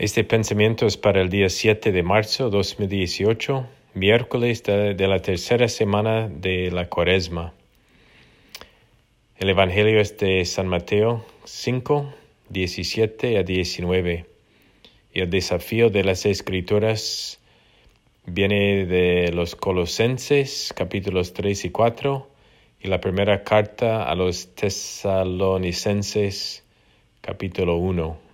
Este pensamiento es para el día 7 de marzo 2018, miércoles de, la tercera semana de la cuaresma. El Evangelio es de San Mateo 5, 17 a 19. Y el desafío de las escrituras viene de los Colosenses capítulos 3 y 4 y la primera carta a los Tesalonicenses capítulo 1.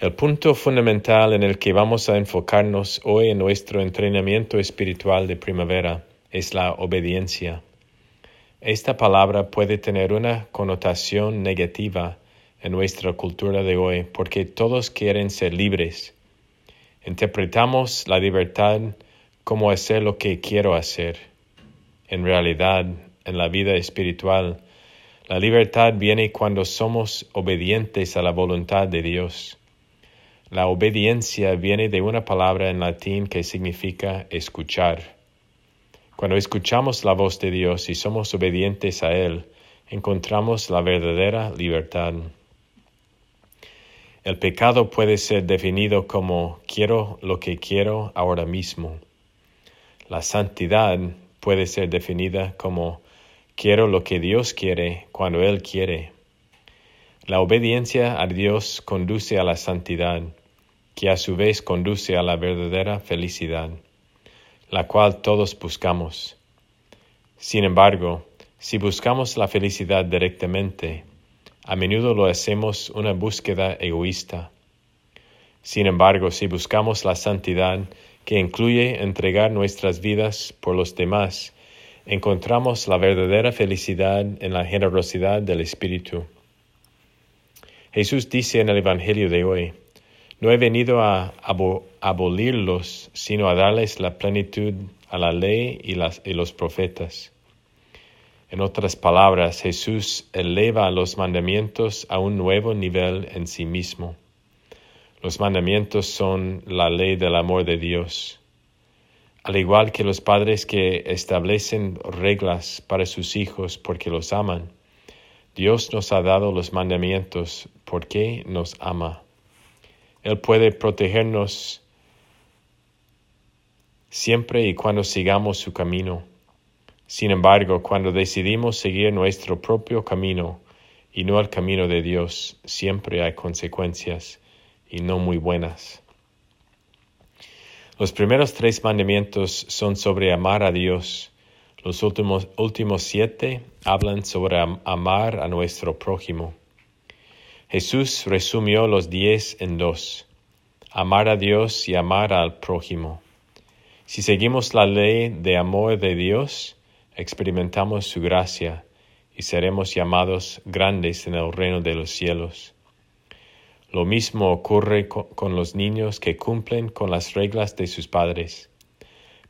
El punto fundamental en el que vamos a enfocarnos hoy en nuestro entrenamiento espiritual de primavera es la obediencia. Esta palabra puede tener una connotación negativa en nuestra cultura de hoy porque todos quieren ser libres. Interpretamos la libertad como hacer lo que quiero hacer. En realidad, en la vida espiritual, la libertad viene cuando somos obedientes a la voluntad de Dios. La obediencia viene de una palabra en latín que significa escuchar. Cuando escuchamos la voz de Dios y somos obedientes a Él, encontramos la verdadera libertad. El pecado puede ser definido como quiero lo que quiero ahora mismo. La santidad puede ser definida como quiero lo que Dios quiere cuando Él quiere. La obediencia a Dios conduce a la santidad que a su vez conduce a la verdadera felicidad, la cual todos buscamos. Sin embargo, si buscamos la felicidad directamente, a menudo lo hacemos una búsqueda egoísta. Sin embargo, si buscamos la santidad, que incluye entregar nuestras vidas por los demás, encontramos la verdadera felicidad en la generosidad del Espíritu. Jesús dice en el Evangelio de hoy, no he venido a abolirlos, sino a darles la plenitud a la ley y, los profetas. En otras palabras, Jesús eleva los mandamientos a un nuevo nivel en sí mismo. Los mandamientos son la ley del amor de Dios. Al igual que los padres que establecen reglas para sus hijos porque los aman, Dios nos ha dado los mandamientos porque nos ama. Él puede protegernos siempre y cuando sigamos su camino. Sin embargo, cuando decidimos seguir nuestro propio camino y no el camino de Dios, siempre hay consecuencias y no muy buenas. Los primeros tres mandamientos son sobre amar a Dios. Los últimos, últimos siete hablan sobre amar a nuestro prójimo. Jesús resumió los diez en dos, amar a Dios y amar al prójimo. Si seguimos la ley de amor de Dios, experimentamos su gracia y seremos llamados grandes en el reino de los cielos. Lo mismo ocurre con los niños que cumplen con las reglas de sus padres.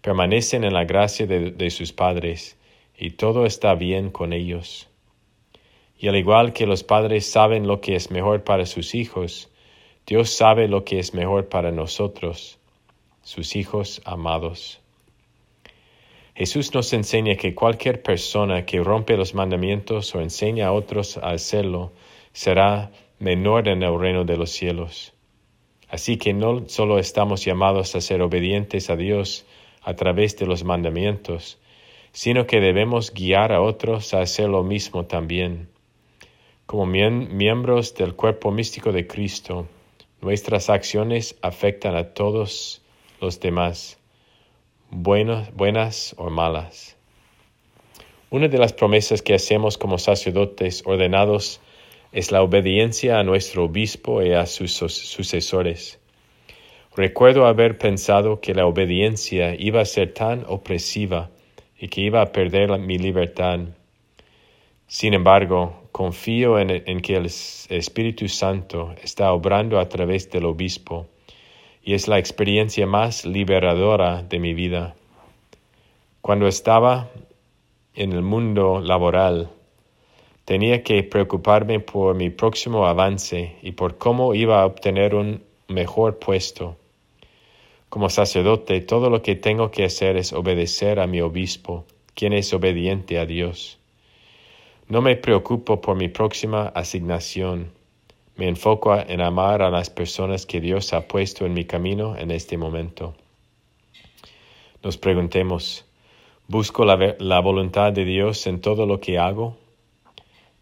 Permanecen en la gracia de, de sus padres y todo está bien con ellos. Y al igual que los padres saben lo que es mejor para sus hijos, Dios sabe lo que es mejor para nosotros, sus hijos amados. Jesús nos enseña que cualquier persona que rompe los mandamientos o enseña a otros a hacerlo será menor en el reino de los cielos. Así que no solo estamos llamados a ser obedientes a Dios a través de los mandamientos, sino que debemos guiar a otros a hacer lo mismo también. Como miembros del cuerpo místico de Cristo, nuestras acciones afectan a todos los demás, buenas o malas. Una de las promesas que hacemos como sacerdotes ordenados es la obediencia a nuestro obispo y a sus sucesores. Recuerdo haber pensado que la obediencia iba a ser tan opresiva y que iba a perder mi libertad. Sin embargo, confío en, que el Espíritu Santo está obrando a través del obispo y es la experiencia más liberadora de mi vida. Cuando estaba en el mundo laboral, tenía que preocuparme por mi próximo avance y por cómo iba a obtener un mejor puesto. Como sacerdote, todo lo que tengo que hacer es obedecer a mi obispo, quien es obediente a Dios. No me preocupo por mi próxima asignación. Me enfoco en amar a las personas que Dios ha puesto en mi camino en este momento. Nos preguntemos, ¿busco la, la voluntad de Dios en todo lo que hago?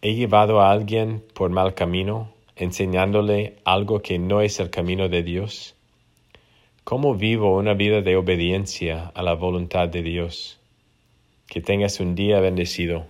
¿He llevado a alguien por mal camino, enseñándole algo que no es el camino de Dios? ¿Cómo vivo una vida de obediencia a la voluntad de Dios? Que tengas un día bendecido.